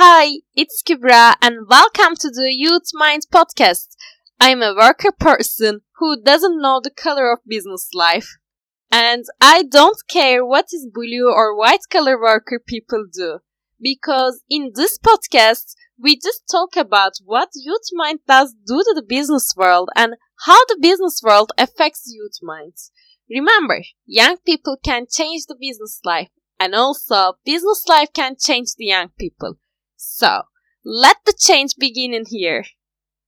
Hi, it's Kibra and welcome to the Youth Mind podcast. I'm a worker person who doesn't know the color of business life. And I don't care what is blue or white collar worker people do. Because in this podcast, we just talk about what Youth Mind does do to the business world and how the business world affects youth minds. Remember, young people can change the business life and also business life can change the young people. So, let the change begin in here.